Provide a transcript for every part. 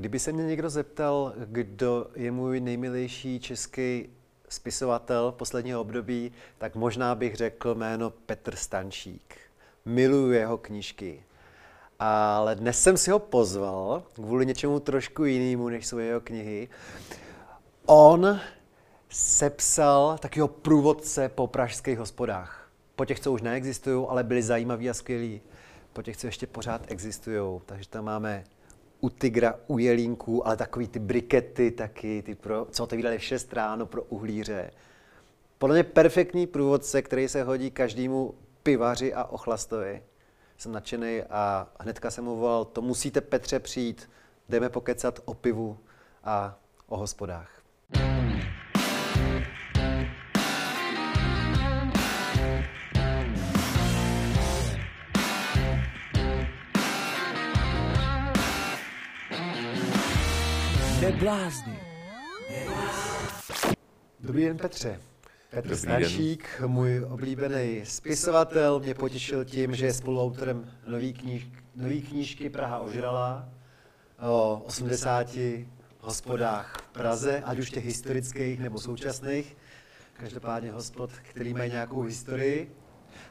Kdyby se mě někdo zeptal, kdo je můj nejmilejší český spisovatel posledního období, tak možná bych řekl jméno Petr Stančík. Miluju jeho knížky. Ale dnes jsem si ho pozval kvůli něčemu trošku jinému, než jsou jeho knihy. On sepsal takového průvodce po pražských hospodách. Po těch, co už neexistují, ale byli zajímaví a skvělí. Po těch, co ještě pořád existují. Takže tam máme u tygra, u jelínků, ale takový ty brikety taky, ty pro, co otevírali v 6 ráno pro uhlíře. Podle mě perfektní průvodce, který se hodí každému pivaři a ochlastovi. Jsem nadšený a hnedka jsem mu volal, to musíte Petře přijít, jdeme pokecat o pivu a o hospodách. Neblázni. Dobrý den, Petře. Petr Dobrý Staršík, můj oblíbený spisovatel, mě potěšil tím, že je spoluautorem nový, kníž, nový knížky Praha ožrala o 80 hospodách v Praze, ať už těch historických nebo současných. Každopádně hospod, který mají nějakou historii.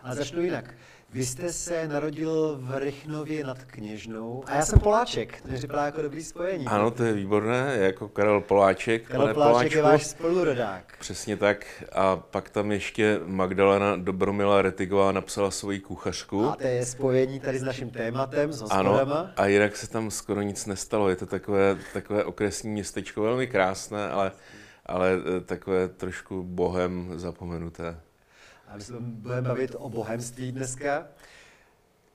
Ale začnu jinak. Vy jste se narodil v Rychnově nad Kněžnou a já jsem Poláček, to připadá jako dobrý spojení. Ano, to je výborné, jako Karel Poláček. Karel pane Poláček je Poláčku. váš spolurodák. Přesně tak. A pak tam ještě Magdalena Dobromila Retigová napsala svoji kuchařku. A to je spojení tady s naším tématem, s Ano, a jinak se tam skoro nic nestalo. Je to takové, takové okresní městečko, velmi krásné, ale, ale eh, takové trošku bohem zapomenuté. A my se budeme bavit o bohemství dneska.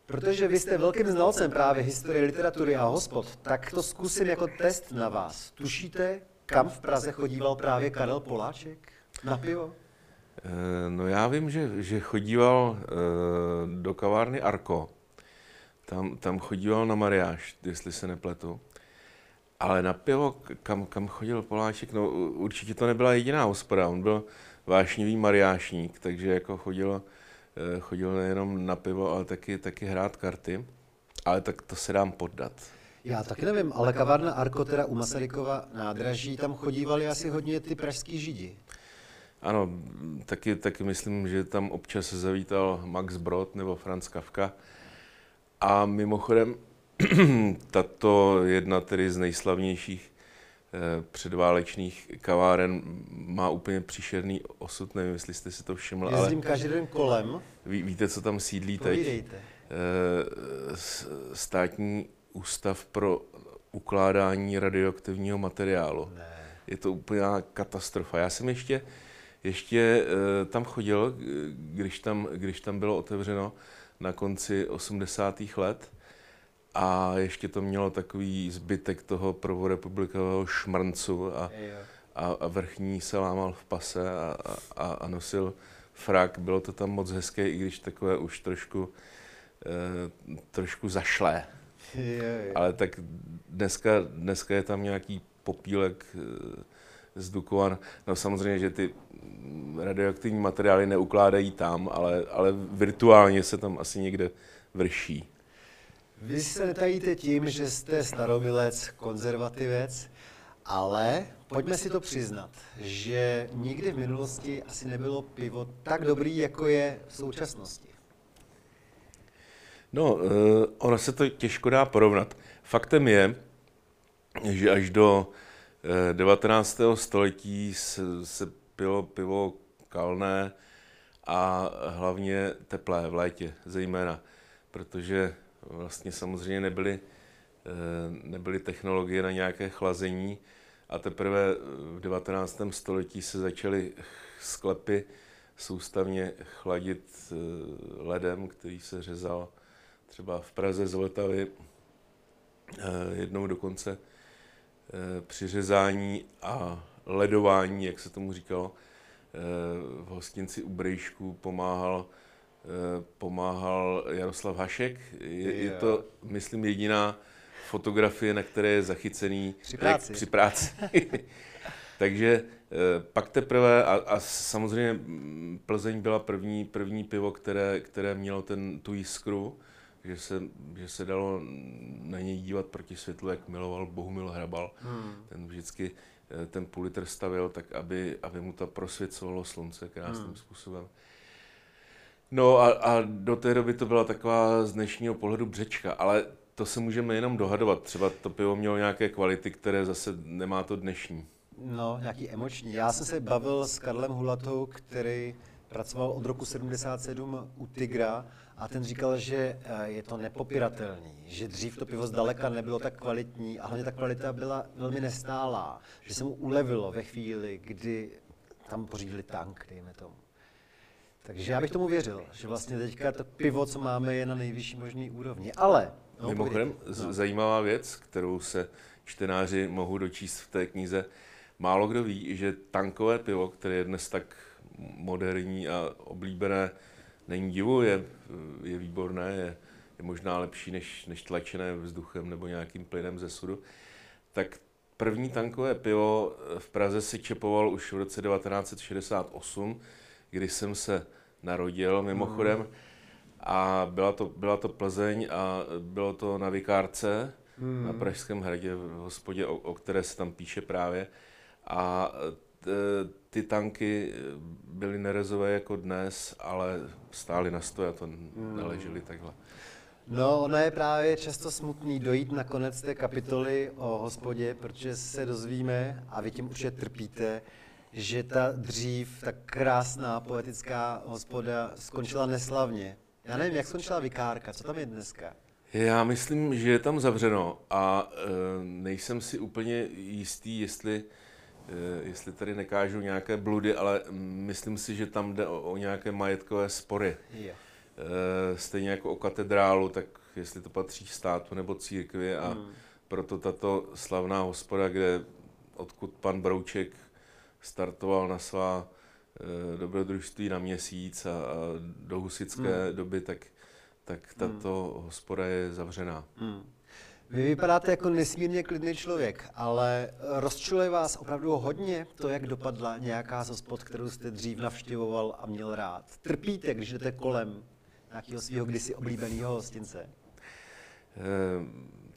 Protože vy jste velkým znalcem právě historie literatury a hospod, tak to zkusím jako test na vás. Tušíte, kam v Praze chodíval právě Karel Poláček? Na pivo? Eh, No já vím, že, že chodíval eh, do kavárny Arko. Tam, tam chodíval na mariáš, jestli se nepletu. Ale na pivo, kam, kam chodil Poláček, no určitě to nebyla jediná hospoda. On byl vášnivý mariášník, takže jako chodil, eh, chodil nejenom na pivo, ale taky, taky hrát karty. Ale tak to se dám poddat. Já taky nevím, ale kavárna Arko, teda u Masarykova nádraží, tam chodívali asi hodně ty pražský židi. Ano, taky, taky myslím, že tam občas zavítal Max Brod nebo Franz Kafka. A mimochodem, tato jedna tedy z nejslavnějších předválečných kaváren má úplně příšerný osud, nevím, jestli jste si to všiml, ale Jezdím každý den kolem, ví, víte, co tam sídlí teď? povídejte. Eh, s- Státní ústav pro ukládání radioaktivního materiálu. Ne. Je to úplná katastrofa. Já jsem ještě, ještě eh, tam chodil, eh, když tam, když tam bylo otevřeno na konci 80. let a ještě to mělo takový zbytek toho prvorepublikového šmrncu a, a, a vrchní se lámal v pase a, a, a nosil frak. Bylo to tam moc hezké, i když takové už trošku, eh, trošku zašlé. Ale tak dneska, dneska je tam nějaký popílek eh, z Dukovan. No samozřejmě, že ty radioaktivní materiály neukládají tam, ale, ale virtuálně se tam asi někde vrší. Vy se netajíte tím, že jste staromilec, konzervativec, ale pojďme si to přiznat, že nikdy v minulosti asi nebylo pivo tak dobrý, jako je v současnosti. No, eh, ono se to těžko dá porovnat. Faktem je, že až do eh, 19. století se, se pilo pivo kalné a hlavně teplé v létě zejména, protože vlastně samozřejmě nebyly, eh, nebyly technologie na nějaké chlazení a teprve v 19. století se začaly sklepy soustavně chladit eh, ledem, který se řezal třeba v Praze z Vltavy, eh, jednou dokonce při řezání a ledování, jak se tomu říkalo, v hostinci u Brejšku pomáhal, pomáhal Jaroslav Hašek. Je, je to, myslím, jediná fotografie, na které je zachycený Při práci. Při práci. Takže eh, pak teprve, a, a samozřejmě mm, Plzeň byla první, první pivo, které, které mělo ten, tu jiskru, že se, že se dalo na něj dívat proti světlu, jak miloval Bohumil Hrabal. Hmm. Ten vždycky eh, ten půl litr stavil tak, aby, aby mu to prosvěcovalo slunce krásným hmm. způsobem. No a, a do té doby to byla taková z dnešního pohledu břečka, ale to se můžeme jenom dohadovat. Třeba to pivo mělo nějaké kvality, které zase nemá to dnešní. No, nějaký emoční. Já jsem se bavil s Karlem Hulatou, který pracoval od roku 77 u Tigra a ten říkal, že eh, je to nepopiratelný, že dřív to pivo zdaleka nebylo tak kvalitní a hlavně ta kvalita byla velmi nestálá, že se mu ulevilo ve chvíli, kdy tam pořídili tank, dejme tomu. Takže já bych tomu věřil, že vlastně teďka to pivo, co máme, je na nejvyšší možný úrovni. Ale... No, Mimochodem, no. zajímavá věc, kterou se čtenáři mohou dočíst v té knize, málo kdo ví, že tankové pivo, které je dnes tak moderní a oblíbené, není divu, je, je výborné, je, je možná lepší než, než tlačené vzduchem nebo nějakým plynem ze sudu, tak první tankové pivo v Praze se čepoval už v roce 1968, kdy jsem se narodil mimochodem. Mm. A byla to, byla to Plzeň a bylo to na Vikárce, mm. na Pražském hradě, v hospodě, o, o které se tam píše právě. A ty tanky byly nerezové jako dnes, ale stály na stoje a to mm. neležely takhle. No, ono je právě často smutný dojít na konec té kapitoly o hospodě, protože se dozvíme, a vy tím určitě trpíte, že ta dřív tak krásná poetická hospoda skončila neslavně. Já nevím, jak skončila Vikárka, co tam je dneska? Já myslím, že je tam zavřeno a e, nejsem si úplně jistý, jestli, e, jestli tady nekážu nějaké bludy, ale myslím si, že tam jde o, o nějaké majetkové spory. E, stejně jako o katedrálu, tak jestli to patří státu nebo církvi a hmm. proto tato slavná hospoda, kde odkud pan Brouček startoval na svá e, dobrodružství na měsíc a, a do husické hmm. doby, tak, tak tato hmm. hospoda je zavřená. Hmm. Vy vypadáte jako nesmírně klidný člověk, ale rozčuluje vás opravdu hodně to, jak dopadla nějaká z hospod, kterou jste dřív navštěvoval a měl rád. Trpíte, když jdete kolem nějakého svého kdysi oblíbeného hostince? E,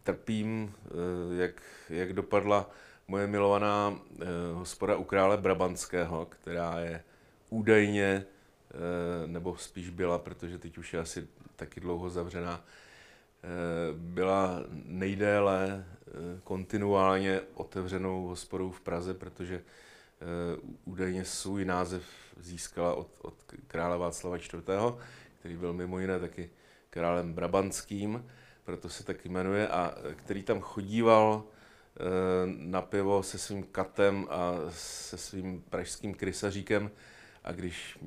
trpím, e, jak, jak dopadla moje milovaná eh, hospoda u krále Brabantského, která je údajně, eh, nebo spíš byla, protože teď už je asi taky dlouho zavřená, eh, byla nejdéle eh, kontinuálně otevřenou hospodou v Praze, protože eh, údajně svůj název získala od, od krále Václava IV., který byl mimo jiné taky králem brabantským, proto se tak jmenuje, a který tam chodíval Eh, na pivo se svým katem a se svým pražským krysaříkem a když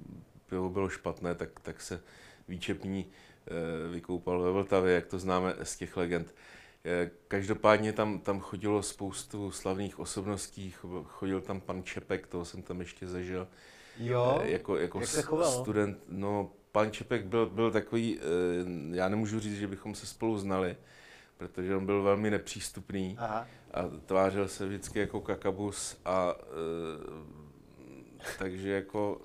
pivo bylo špatné, tak, tak se výčepní eh, vykoupal ve Vltavě, jak to známe z těch legend. Eh, každopádně tam, tam chodilo spoustu slavných osobností, chodil tam pan Čepek, toho jsem tam ještě zažil. Jo, jako, jako jak se choval? student, no pan Čepek byl, byl takový, já nemůžu říct, že bychom se spolu znali, protože on byl velmi nepřístupný Aha. a tvářil se vždycky jako kakabus a e, takže jako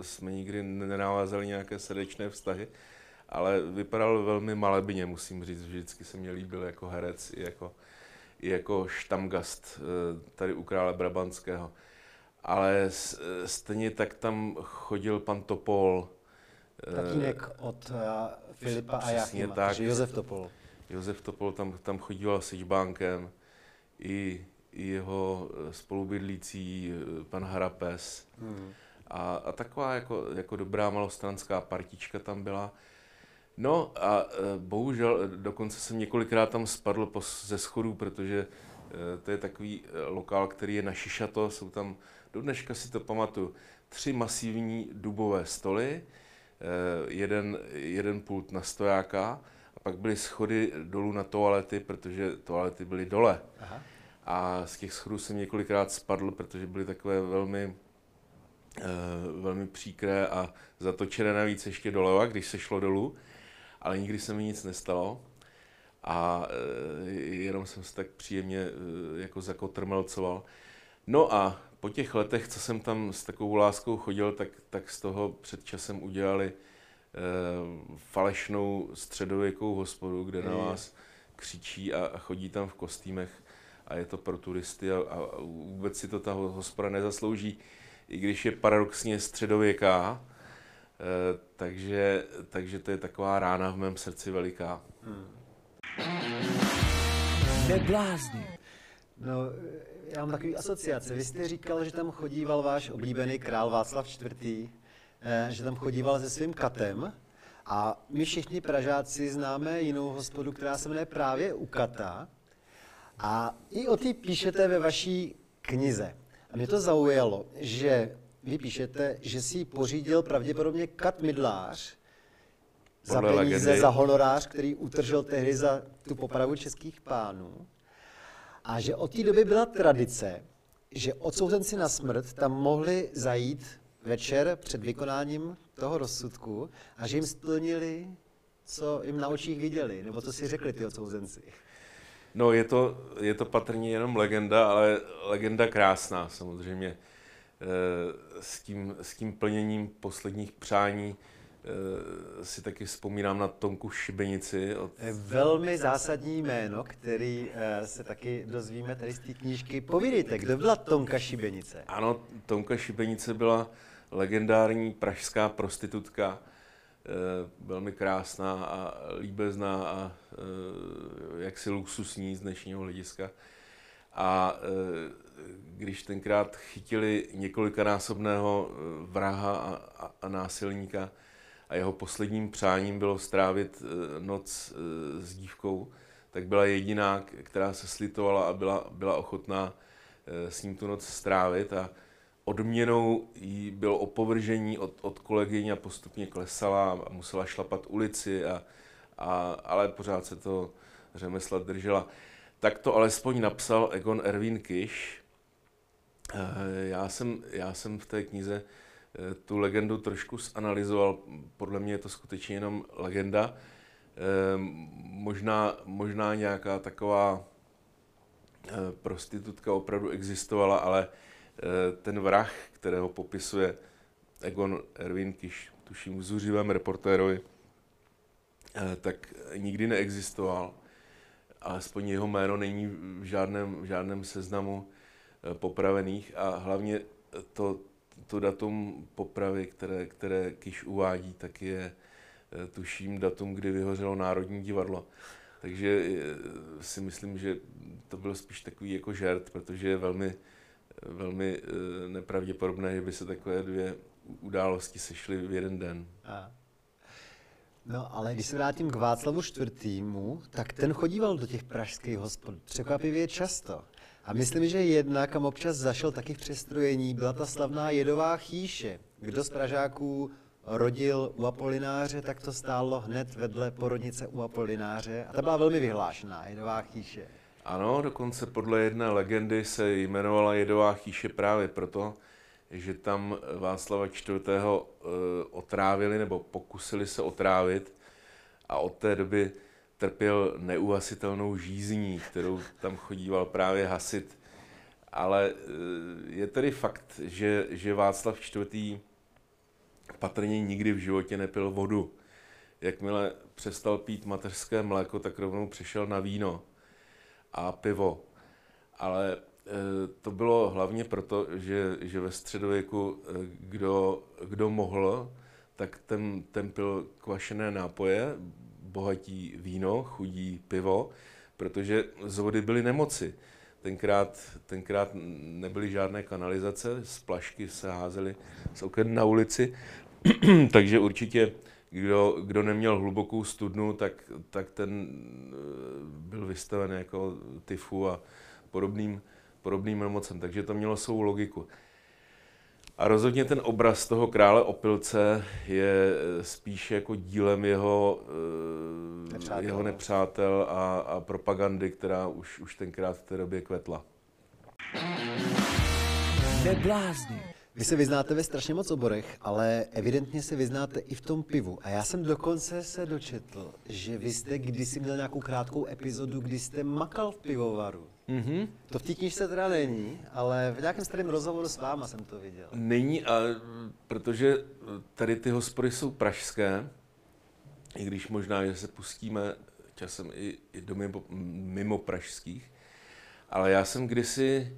e, jsme nikdy nenávázali nějaké srdečné vztahy, ale vypadal velmi malebně, musím říct, vždycky se mě líbil jako herec i jako, i jako štamgast e, tady u krále Brabantského. Ale stejně tak tam chodil pan Topol. Tatínek od uh, Filipa a Jachima, takže Josef Topol. Josef Topol tam, tam chodíval s Ičbánkem, i, i jeho eh, spolubydlící eh, pan Harapes. Hmm. A, a taková jako, jako dobrá malostranská partička tam byla. No a eh, bohužel dokonce jsem několikrát tam spadl po, ze schodů, protože to je takový lokál, který je na Šišato, jsou tam, do dneška si to pamatuju, tři masivní dubové stoly, jeden, jeden pult na stojáka pak byly schody dolů na toalety, protože toalety byly dole. Aha. A z těch schodů jsem několikrát spadl, protože byly takové velmi, uh, velmi příkré a zatočené navíc ještě doleva, když se šlo dolů. Ale nikdy se mi nic nestalo. A uh, jenom jsem se tak příjemně uh, jako zakotrmelcoval. No a po těch letech, co jsem tam s takovou láskou chodil, tak, tak z toho před časem udělali falešnou středověkou hospodu, kde na vás křičí a, a chodí tam v kostýmech a je to pro turisty a, a vůbec si to ta hospoda nezaslouží, i když je paradoxně středověká, e, takže, takže to je taková rána v mém srdci veliká. Hmm. Neblázni. No, já mám takový asociace. Vy jste říkal, že tam chodíval váš oblíbený král Václav IV., eh, že tam chodíval se svým katem. A my všichni Pražáci známe jinou hospodu, která se jmenuje právě Ukata. A i o té píšete ve vaší knize. A mě to zaujalo, že vy píšete, že si ji pořídil pravděpodobně Kat Midlář za peníze, legendy. za honorář, který utržil tehdy za tu popravu českých pánů. A že od té doby byla tradice, že odsouzenci na smrt tam mohli zajít večer před vykonáním toho rozsudku a že jim splnili, co jim na očích viděli, nebo co si řekli ty odsouzenci. No, je to, je to patrně jenom legenda, ale legenda krásná samozřejmě. E, s tím, s tím plněním posledních přání e, si taky vzpomínám na Tonku Šibenici. Od... Velmi zásadní jméno, který e, se taky dozvíme tady z té knížky. Povídejte, kdo byla Tonka Šibenice? Ano, Tonka Šibenice byla legendární pražská prostitutka, eh, velmi krásná a líbezná a eh, jaksi luxusní z dnešního hlediska. A eh, když tenkrát chytili několikanásobného vraha a, a, a násilníka a jeho posledním přáním bylo strávit noc s dívkou, tak byla jediná, která se slitovala a byla, byla ochotná s ním tu noc strávit. A odměnou jí bylo opovržení od, od kolegyň a postupně klesala a musela šlapat ulici, a, a, ale pořád se to řemesla držela. Tak to alespoň napsal Egon Erwin Kiš. Eh, já jsem, já jsem v té knize eh, tu legendu trošku zanalizoval. Podle mě je to skutečně jenom legenda. Eh, možná, možná nějaká taková prostitutka opravdu existovala, ale Eh, ten vrah, kterého popisuje Egon Erwin Kiš, tuším v zuřivém reportérovi, eh, tak nikdy neexistoval. Alespoň jeho jméno není v žádném, v žádném seznamu eh, popravených a hlavně to, to datum popravy, které, které Kiš uvádí, tak je tuším datum, kdy vyhořelo Národní divadlo. Takže si myslím, že to byl spíš takový jako žert, protože je velmi velmi eh, nepravděpodobné, že by se takové dvě události sešly v jeden den. A. No, ale když se vrátím k Václavu IV., tak ten chodíval do těch pražských hospod překvapivě často. A myslím, že jedna, kam občas zašel taky v přestrojení, byla ta slavná jedová chýše. Kdo z Pražáků rodil u Apolináře, tak to stálo hned vedle porodnice u Apolináře. A ta byla velmi vyhlášená, jedová chýše. Ano, dokonce podle jedné legendy se jmenovala Jedová chýše právě proto, že tam Václava IV. Eh, otrávili nebo pokusili se otrávit a od té doby trpěl neuhasitelnou žízní, kterou tam chodíval právě hasit. Ale eh, je tedy fakt, že, že Václav IV. patrně nikdy v životě nepil vodu. Jakmile přestal pít mateřské mléko, tak rovnou přešel na víno a pivo. Ale e, to bylo hlavně proto, že, že ve středověku e, kdo, kdo mohl, tak ten, ten pil kvašené nápoje, bohatí víno, chudí pivo, protože z vody byly nemoci. Tenkrát, tenkrát nebyly žádné kanalizace, z plašky se házely z oken na ulici, takže určitě kdo, kdo neměl hlubokou studnu, tak, tak ten eh, byl vystaven jako tyfu a podobným, podobným nemocem. Takže to mělo svou logiku. A rozhodně ten obraz toho krále opilce je eh, spíš jako dílem jeho eh, nepřátel, jeho nepřátel a, a propagandy, která už, už tenkrát v té době kvetla. Neblázni. Vy se vyznáte ve strašně moc oborech, ale evidentně se vyznáte i v tom pivu. A já jsem dokonce se dočetl, že vy jste kdysi měl nějakou krátkou epizodu, kdy jste makal v pivovaru. Mm-hmm. To v té knižce teda není, ale v nějakém starém rozhovoru s váma jsem to viděl. Není, a protože tady ty hospody jsou pražské, i když možná, že se pustíme časem i, i do mimo, mimo pražských, ale já jsem kdysi,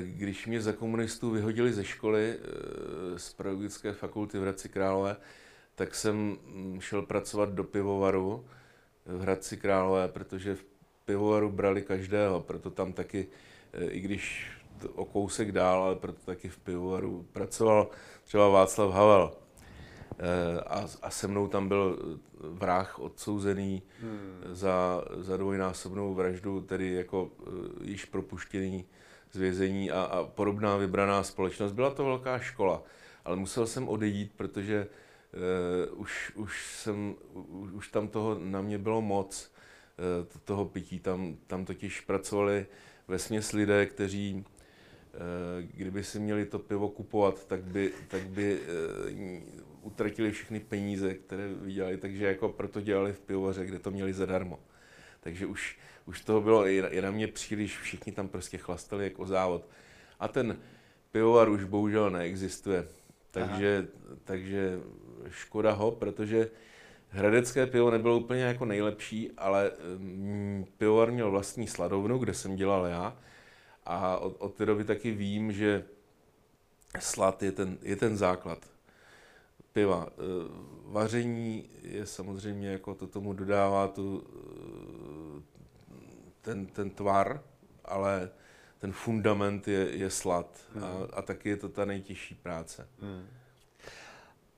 když mě za komunistů vyhodili ze školy eh, z pedagogické fakulty v Hradci Králové, tak jsem mm, šel pracovat do pivovaru v Hradci Králové, protože v pivovaru brali každého, proto tam taky, eh, i když o kousek dál, ale proto taky v pivovaru pracoval třeba Václav Havel. Eh, a, a se mnou tam byl vrah odsouzený hmm. za, za dvojnásobnou vraždu, tedy jako již propuštěný z vězení a, a podobná vybraná společnost. Byla to velká škola, ale musel jsem odejít, protože uh, už, už, jsem, už, tam toho na mě bylo moc, uh, toho pití. Tam, tam totiž pracovali ve směs lidé, kteří kdyby si měli to pivo kupovat, tak by, tak by utratili všechny peníze, které vydělali, takže jako proto dělali v pivovaře, kde to měli zadarmo. Takže už, už toho bylo i, i na mě příliš, všichni tam prostě chlastali jako závod. A ten pivovar už bohužel neexistuje. Takže, takže škoda ho, protože hradecké pivo nebylo úplně jako nejlepší, ale mm, pivovar měl vlastní sladovnu, kde jsem dělal já. A od, od té doby taky vím, že slad je ten, je ten základ piva. Eh, vaření je samozřejmě, jako to tomu dodává tu, eh, ten, ten tvar, ale ten fundament je, je slad hmm. a, a taky je to ta nejtěžší práce. Hmm.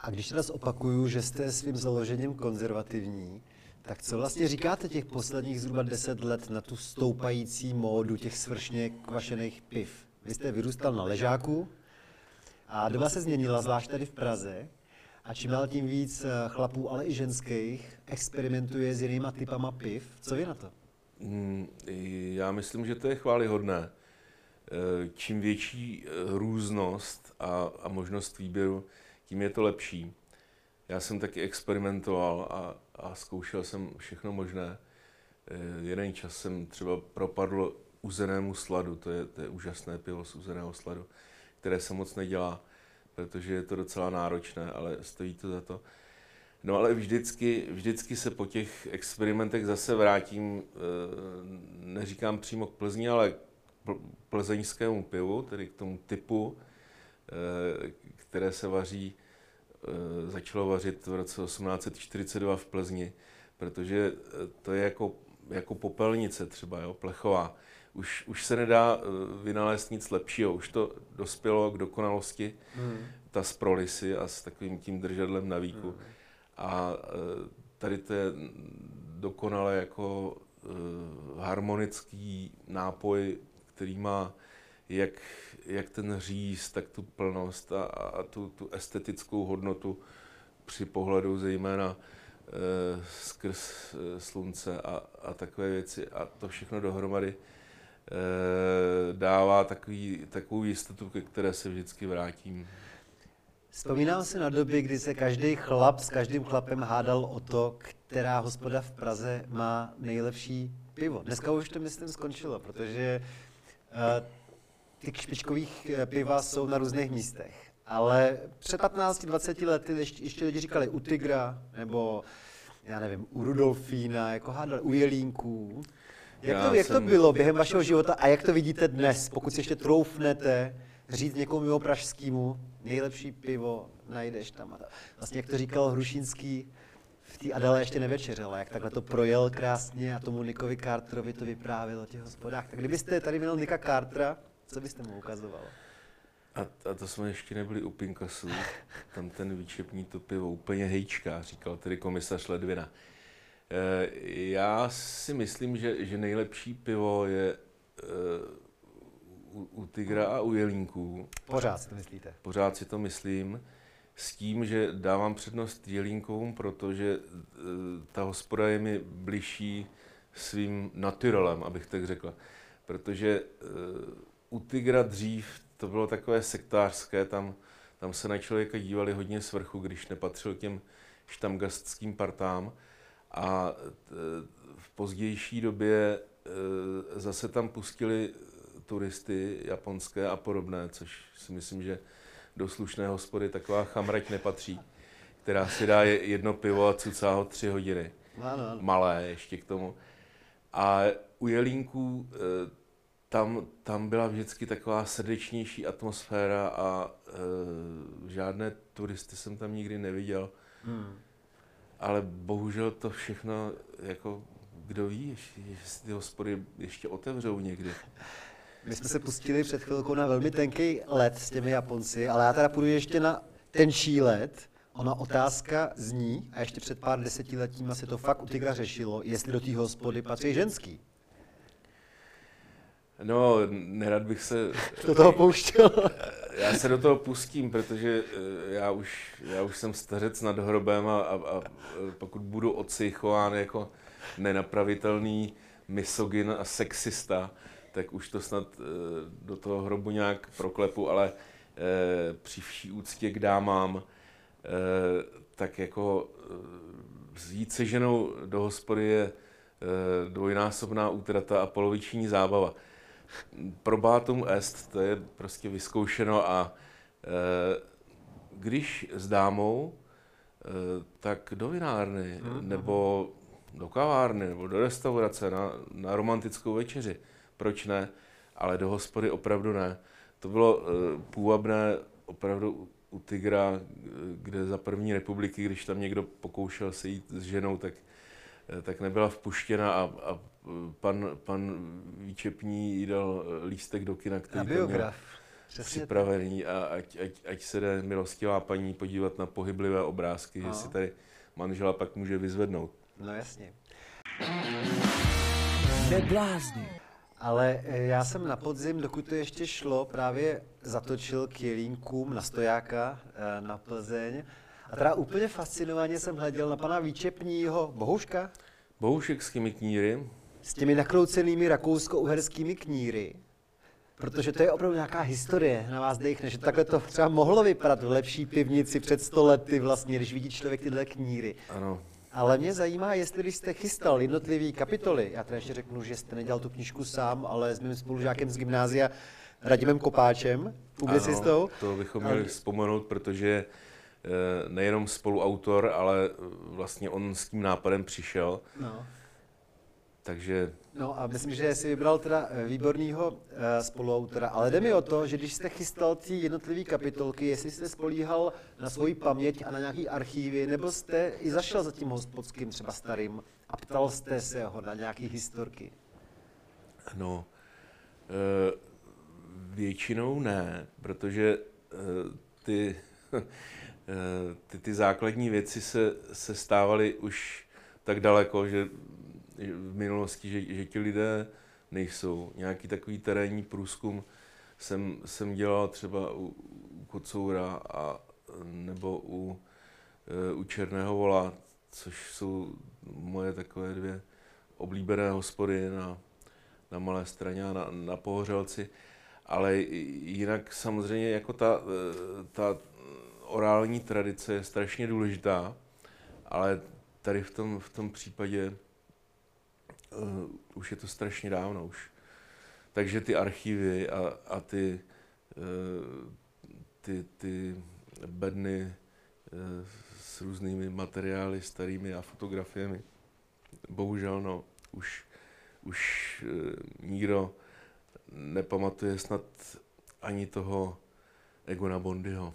A když teda opakuju, že jste svým založením konzervativní, tak co vlastně říkáte těch posledních zhruba deset let na tu stoupající módu těch svršně kvašených piv? Vy jste vyrůstal na ležáku a doba se změnila, zvlášť tady v Praze. A čím dál tím víc eh, chlapů, ale i ženských, experimentuje s jinýma typama piv. Co vy na to? Hmm, já myslím, že to je chválihodné. Eh, čím větší eh, různost a, a možnost výběru, tím je to lepší. Já jsem taky experimentoval a, a zkoušel jsem všechno možné. Jeden čas jsem třeba propadl uzenému sladu, to je, to je úžasné pivo z uzeného sladu, které se moc nedělá protože je to docela náročné, ale stojí to za to. No ale vždycky, vždycky se po těch experimentech zase vrátím, eh, neříkám přímo k Plzni, ale k plzeňskému pivu, tedy k tomu typu, eh, které se vaří, eh, začalo vařit v roce 1842 v Plzni, protože to je jako, jako popelnice třeba, jo, plechová už, už se nedá eh, vynalézt nic lepšího, už to dospělo k dokonalosti, hmm. ta s prolisy a s takovým tím držadlem na víku. Hmm. A eh, tady to je dokonale jako uh, harmonický nápoj, který má jak, jak ten říz, tak tu plnost a, a tu, tu estetickou hodnotu při pohledu zejména skrz slunce a, a takové věci. A to všechno dohromady Eh, dává takový, takovou jistotu, ke které se vždycky vrátím. Vzpomínám si na doby, kdy se každý chlap s každým chlapem hádal o to, která hospoda v Praze má nejlepší pivo. Dneska už to myslím skončilo, protože uh, ty špičkových eh, piva jsou na různých místech. Ale před 15-20 lety ještě, ještě lidi říkali u Tigra, nebo já nevím, u Rudolfína, jako hádali u Jelínků. Jak to, jak to bylo během vašeho života a jak to vidíte dnes, pokud si ještě troufnete říct někomu mimo pražskému, nejlepší pivo najdeš tam. Vlastně, jak to říkal Hrušínský, v té Adele ještě nevečeřela, jak takhle to projel krásně a tomu Nikovi Carterovi to vyprávěl o těch hospodách. Tak kdybyste tady měl Nika Cartera, co byste mu ukazoval? A, a to jsme ještě nebyli u Pinkasu, tam ten výčepní to pivo úplně hejčká, říkal tedy komisař Ledvina. Eh, já si myslím, že, že nejlepší pivo je uh, u, u Tigra a u Jelínků. Pořád si to myslíte? Pořád si to myslím. S tím, že dávám přednost Jelínkovům, protože uh, ta hospoda je mi bližší svým naturalem, abych tak řekla. Protože u Tigra dřív to bylo takové sektářské, tam, tam se na člověka dívali hodně z vrchu, když nepatřil těm štamgastským partám. A v pozdější době e, zase tam pustili turisty japonské a podobné, což si myslím, že do slušné hospody taková chamrať nepatří, která si dá jedno pivo a cucá ho tři hodiny. Malé ještě k tomu. A u Jelínků eh, tam, tam byla vždycky taková srdečnější atmosféra a e, žádné turisty jsem tam nikdy neviděl. Hmm. Ale bohužel to všechno, jako kdo ví, jestli, ty hospody ještě otevřou někdy. My jsme se pustili před chvilkou na velmi tenký let s těmi Japonci, ale já teda půjdu ještě na tenčí let. Ona otázka zní, a ještě před pár desetiletíma se to fakt u Tigra řešilo, jestli do té hospody patří ženský. No, nerad bych se... Do toho pouštěl. Já se do toho pustím, protože eh, já už, já už jsem stařec nad hrobem a, a, a pokud budu odcichován jako nenapravitelný misogyn a sexista, tak už to snad eh, do toho hrobu nějak proklepu, ale eh, při vší úctě k dámám, tak jako jít se ženou do hospody je dvojnásobná útrata a poloviční zábava probatum est, to je prostě vyzkoušeno a e, když s dámou, e, tak do vinárny, mm-hmm. nebo do kavárny, nebo do restaurace na, na romantickou večeři. Proč ne? Ale do hospody opravdu ne. To bylo e, půvabné opravdu u Tigra, kde za první republiky, když tam někdo pokoušel se jít s ženou, tak, tak nebyla vpuštěna a, a pan, pan Výčepní jí dal lístek do kina, který to měl připravený a ať, ať, ať se jde milostivá paní podívat na pohyblivé obrázky, no. že si tady manžela pak může vyzvednout. No jasně. Neblázni. Ale eh, já jsem na podzim, dokud to ještě šlo, právě zatočil k jelínkům na stojáka eh, na Plzeň. A teda úplně fascinovaně jsem hleděl na pana Výčepního Bohuška. Bohušek s těmi kníry s těmi nakroucenými rakousko-uherskými kníry, protože to je opravdu nějaká historie na vás dechne, že takhle to třeba mohlo vypadat v lepší pivnici před sto lety vlastně, když vidí člověk tyhle kníry. Ano. Ale mě zajímá, jestli když jste chystal jednotlivý kapitoly, já teda ještě řeknu, že jste nedělal tu knižku sám, ale s mým spolužákem z gymnázia Radimem Kopáčem, publicistou. Ano, to bychom měli ale... vzpomenout, protože eh, nejenom spoluautor, ale vlastně on s tím nápadem přišel. No. Takže... No a myslím, že jsi vybral teda eh, výborného uh, spoluautora, ale jde mi o to, že když jste chystal ty jednotlivé kapitolky, jestli jste spolíhal na svoji paměť a na nějaký archívy, nebo jste i zašel za tím hospodským, třeba starým, a ptal jste se ho na nějaké historky? No, uh, většinou ne, protože uh, ty, ty, ty základní věci se, se stávaly už tak daleko, že v minulosti, že, že ti lidé nejsou. Nějaký takový terénní průzkum jsem, jsem dělal třeba u, u Kocoura a, nebo u, e, u Černého vola, což jsou moje takové dvě oblíbené hospody na, na Malé straně a na, na Pohořelci. Ale jinak samozřejmě jako ta, e, ta orální tradice je strašně důležitá, ale tady v tom, v tom případě uh, už je to strašně dávno už. Takže ty archivy a, a ty, uh, ty, ty bedny uh, s různými materiály starými a fotografiemi, bohužel no, už, už uh, nikdo nepamatuje snad ani toho Egona Bondyho.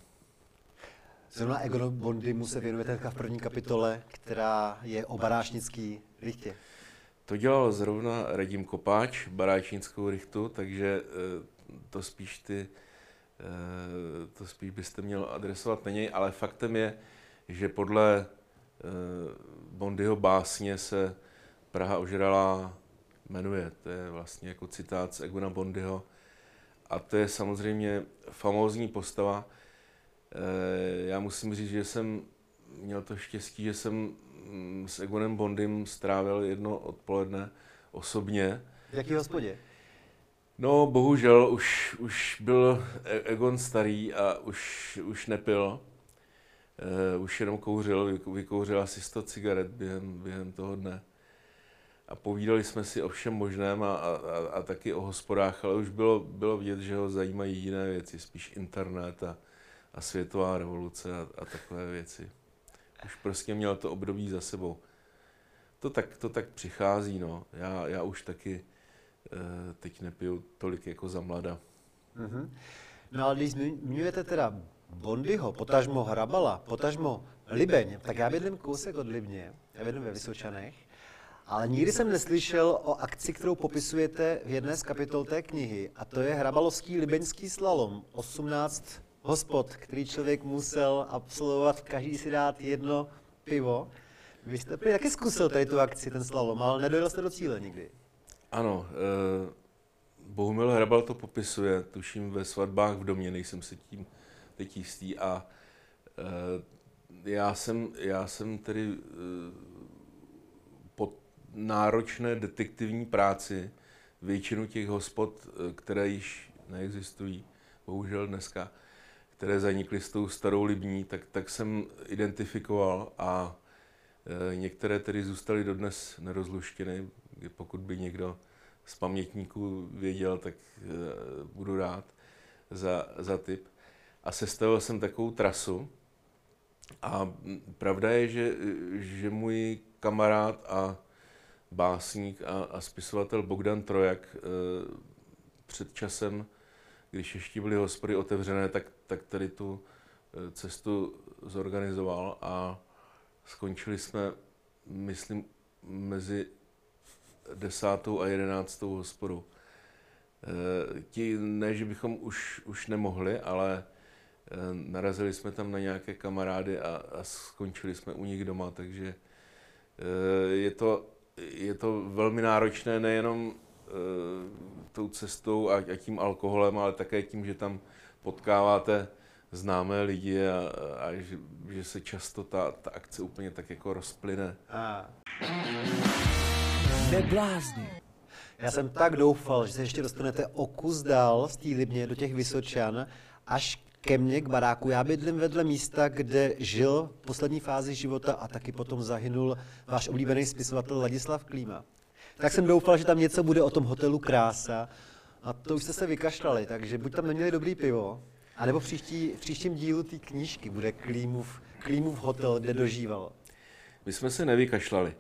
Zrovna Egonu Bondy se věnuje v první kapitole, která je o barášnický lichtě. To dělal zrovna Radim Kopáč, baráčnickou rychtu, takže eh, to spíš ty, eh, to spíš byste měl adresovat na něj, ale faktem je, že podle eh, Bondyho básně se Praha ožrala jmenuje. To je vlastně jako citát z Egona Bondyho. A to je samozřejmě famózní postava. Já musím říct, že jsem měl to štěstí, že jsem s Egonem Bondym strávil jedno odpoledne osobně. V jaký hospodě? No, bohužel už, už byl e- Egon starý a už, už nepil. Uh, už jenom kouřil, vykouřil asi 100 cigaret během, během toho dne. A povídali jsme si o všem možném a, a, a taky o hospodách, ale už bylo, bylo vidět, že ho zajímají jiné věci, spíš internet a, a světová revoluce a, a takové věci. Už prostě měl to období za sebou. To tak, to tak přichází, no. Já, já už taky uh, teď nepiju tolik jako za mlada. Mm-hmm. No ale když zmiňujete teda Bondyho, potažmo Hrabala, potažmo Libeň, tak já bydlím kousek od Libně, já bydlím ve Vysočanech, ale nikdy jsem neslyšel o akci, kterou popisujete v jedné z kapitol té knihy, a to je Hrabalovský libeňský slalom, 18 hospod, který člověk musel absolvovat, každý si dát jedno pivo. Vy jste taky zkusil tady tu akci, ten slalom, ale nedojel jste do cíle nikdy. Ano, eh, Bohumil Hrabal to popisuje, tuším ve svatbách v domě, nejsem si tím teď jistý. A e, já, jsem, já jsem tedy e, po náročné detektivní práci většinu těch hospod, e, které již neexistují, bohužel dneska, které zanikly s tou starou Libní, tak, tak jsem identifikoval a e, některé tedy zůstaly dodnes nerozluštěny. Pokud by někdo z pamětníků věděl, tak e, budu rád za, za tip a sestavil jsem takovou trasu. A pravda je, že, že můj kamarád a básník a, a spisovatel Bogdan Trojak e, před časem, když ještě byly hospody otevřené, tak, tak tady tu e, cestu zorganizoval a skončili jsme, myslím, mezi desátou a jedenáctou hospodou. E, ti, ne, že bychom už, už nemohli, ale Eh, narazili jsme tam na nějaké kamarády a, a skončili jsme u nich doma, takže eh, je to, je to velmi náročné nejenom eh, tou cestou a, a tím alkoholem, ale také tím, že tam potkáváte známé lidi a, a že, že se často ta, ta akce úplně tak jako rozplyne. A. Neblázni. Já jsem tak doufal, že se ještě dostanete o kus dál z té Libně do těch Vysočan, až ke mně, k baráku. Já bydlím vedle místa, kde žil v poslední fázi života a taky potom zahynul váš oblíbený spisovatel Ladislav Klíma. Tak jsem doufal, že tam něco bude o tom hotelu Krása a to už jste se vykašlali, takže buď tam neměli dobrý pivo, anebo v, příští, v příštím dílu té knížky bude Klímův, Klímův hotel, kde dožíval. My jsme se nevykašlali.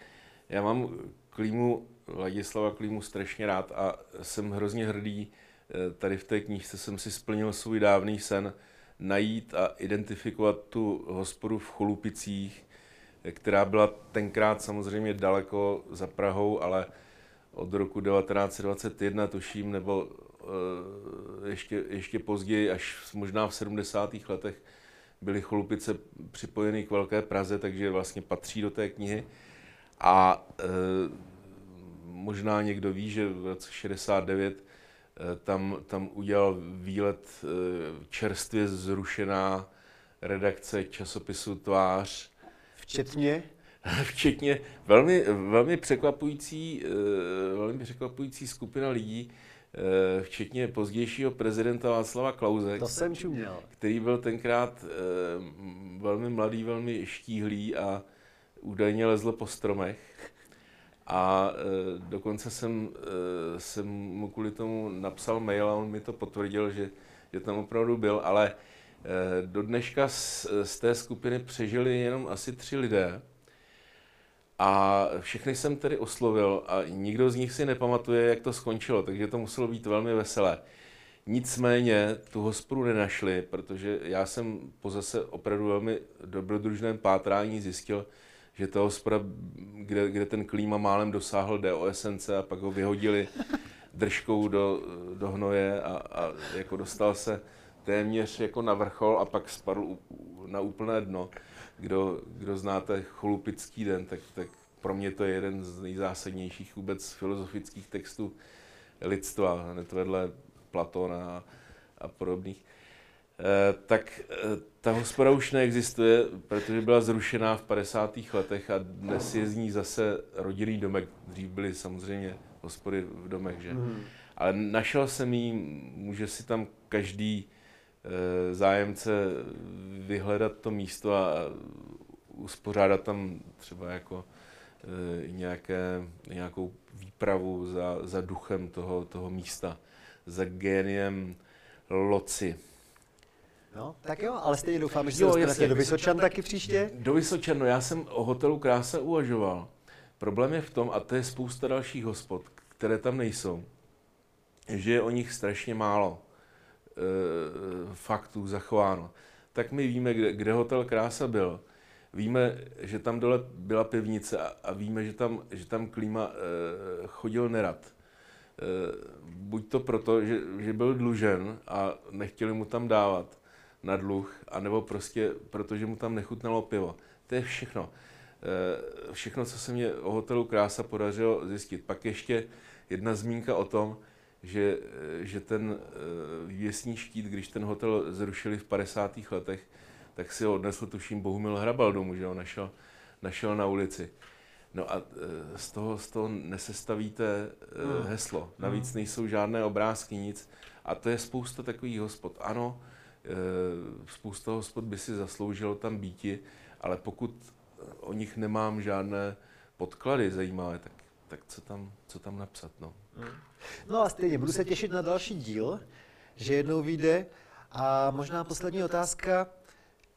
Já mám Klímu, Ladislava Klímu strašně rád a jsem hrozně hrdý, eh, tady v té knížce jsem si splnil svůj dávný sen, najít a identifikovat tu hospodu v Cholupicích, která byla tenkrát samozřejmě daleko za Prahou, ale od roku 1921 tuším, nebo uh, ještě, ještě později, až možná v 70. letech, byly Cholupice připojeny k Velké Praze, takže vlastně patří do té knihy. A uh, možná někdo ví, že v roce 69 Eh, tam, tam udělal výlet eh, čerstvě zrušená redakce časopisu Tvář. Včetně? Včetně velmi, velmi, překvapující, eh, velmi překvapující skupina lidí, včetně pozdějšího prezidenta Václava Klauze. To jsem čuměl. Který byl tenkrát velmi mladý, velmi štíhlý a údajně lezl po stromech. A dokonce jsem, jsem mu kvůli tomu napsal mail a on mi to potvrdil, že, že tam opravdu byl, ale do dneška z, z té skupiny přežili jenom asi tři lidé. A všechny jsem tedy oslovil a nikdo z nich si nepamatuje, jak to skončilo, takže to muselo být velmi veselé. Nicméně tu hospodu nenašli, protože já jsem po zase opravdu velmi dobrodružném pátrání zjistil, že to hospoda, kde, kde ten klíma málem dosáhl DOSNC a pak ho vyhodili držkou do, do hnoje a, a jako dostal se téměř jako na vrchol a pak spadl na úplné dno. Kdo, kdo znáte Cholupický den, tak, tak pro mě to je jeden z nejzásadnějších vůbec filozofických textů lidstva, hned vedle Platona a, a podobných. Eh, tak eh, ta hospoda už neexistuje, protože byla zrušená v 50. letech a dnes je z ní zase rodinný domek. Dřív byly samozřejmě hospody v domech, že? Mm. Ale našel jsem ji, může si tam každý e, zájemce vyhledat to místo a uspořádat tam třeba jako e, nějaké, nějakou výpravu za, za duchem toho, toho místa, za géniem loci. No, tak jo, ale stejně doufám, že se dostanete do Vysočan taky příště. Do Vysočan, no já jsem o hotelu Krása uvažoval. Problém je v tom, a to je spousta dalších hospod, které tam nejsou, že je o nich strašně málo faktů zachováno. Tak my víme, kde, kde hotel Krása byl. Víme, že tam dole byla pivnice a, a víme, že tam, že tam klíma e, chodil nerad. E, buď to proto, že, že byl dlužen a nechtěli mu tam dávat na dluh, anebo prostě protože mu tam nechutnalo pivo. To je všechno. Všechno, co se mě o hotelu Krása podařilo zjistit. Pak ještě jedna zmínka o tom, že, že ten vývěsní štít, když ten hotel zrušili v 50. letech, tak si ho odnesl, tuším, Bohumil Hrabal domů, že ho našel, našel na ulici. No a e, z toho, z toho nesestavíte hmm. heslo. Navíc hmm. nejsou žádné obrázky, nic. A to je spousta takových hospod. Ano, spousta hospod by si zasloužilo tam býti, ale pokud o nich nemám žádné podklady zajímavé, tak, tak co, tam, co tam napsat? No. No a stejně, budu se těšit na další díl, že jednou vyjde. A možná poslední otázka.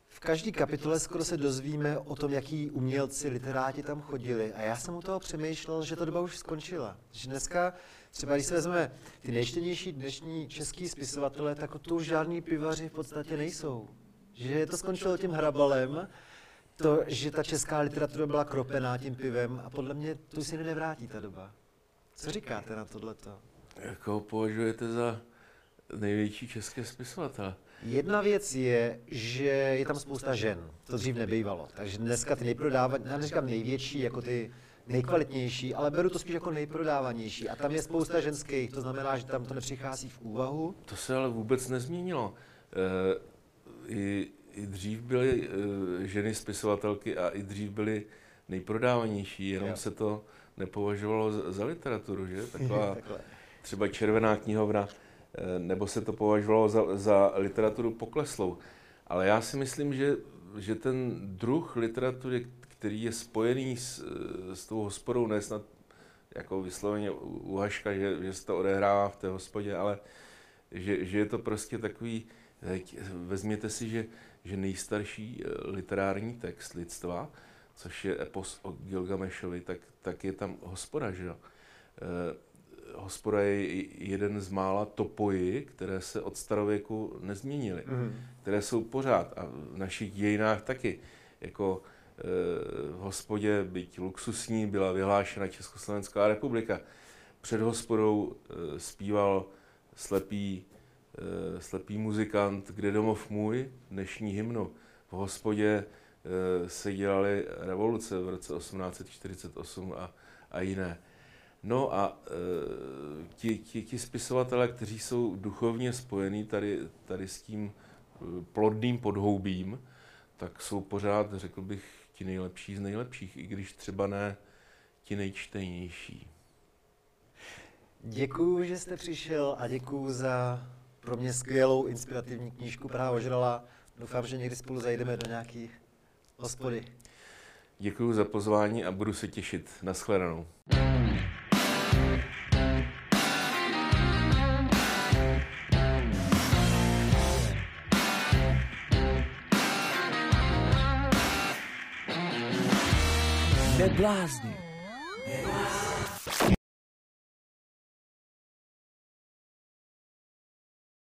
V každé kapitole skoro se dozvíme o tom, jaký umělci, literáti tam chodili. A já jsem u toho přemýšlel, že ta doba už skončila. Že dneska, třeba když se vezmeme ty nejštěnější dnešní český spisovatele, tak to už žádní pivaři v podstatě nejsou. Že to skončilo tím hrabalem, to, že ta česká literatura byla kropená tím pivem a podle mě to si nevrátí ta doba. Co říkáte na tohleto? Jako považujete za největší české spisovatele? Jedna věc je, že je tam spousta žen. To dřív nebývalo. Takže dneska ty nejprodávanější, já neříkám největší, jako ty nejkvalitnější, ale beru to spíš jako nejprodávanější. A tam je spousta ženských, to znamená, že tam to nepřichází v úvahu. To se ale vůbec nezměnilo. E, i, I dřív byly e, ženy spisovatelky a i dřív byly nejprodávanější, jenom jo. se to nepovažovalo za, literaturu, že? Taková třeba červená knihovna Eh, nebo se to považovalo za, za literaturu pokleslou. Ale já si myslím, že, že ten druh literatury, který je spojený s, s tou hospodou, ne snad jako vysloveně u Haška, že, že se to odehrává v té hospodě, ale že, že je to prostě takový, vezměte si, že, že nejstarší eh, literární text lidstva, což je epos o Gilgamešovi, tak, tak je tam hospoda, že jo. Eh, hospoda je jeden z mála topoji, které se od starověku nezměnily, mm. které jsou pořád a v našich dějinách taky. Jako e, v hospodě, byť luxusní, byla vyhlášena Československá republika. Před hospodou e, zpíval slepý, e, slepý muzikant Kde domov můj, dnešní hymnu. V hospodě se dělaly revoluce v roce 1848 a, a jiné. No a e, ti, ti, ti spisovatelé, kteří jsou duchovně spojení tady, tady s tím e, plodným podhoubím, tak jsou pořád, řekl bych, ti nejlepší z nejlepších, i když třeba ne ti nejčtenější. Děkuji, že jste přišel a děkuji za pro mě skvělou inspirativní knížku Praha ožrala. Doufám, že někdy spolu zajdeme do nějaké hospody. Děkuji za pozvání a budu se těšit. Naschledanou. blázni.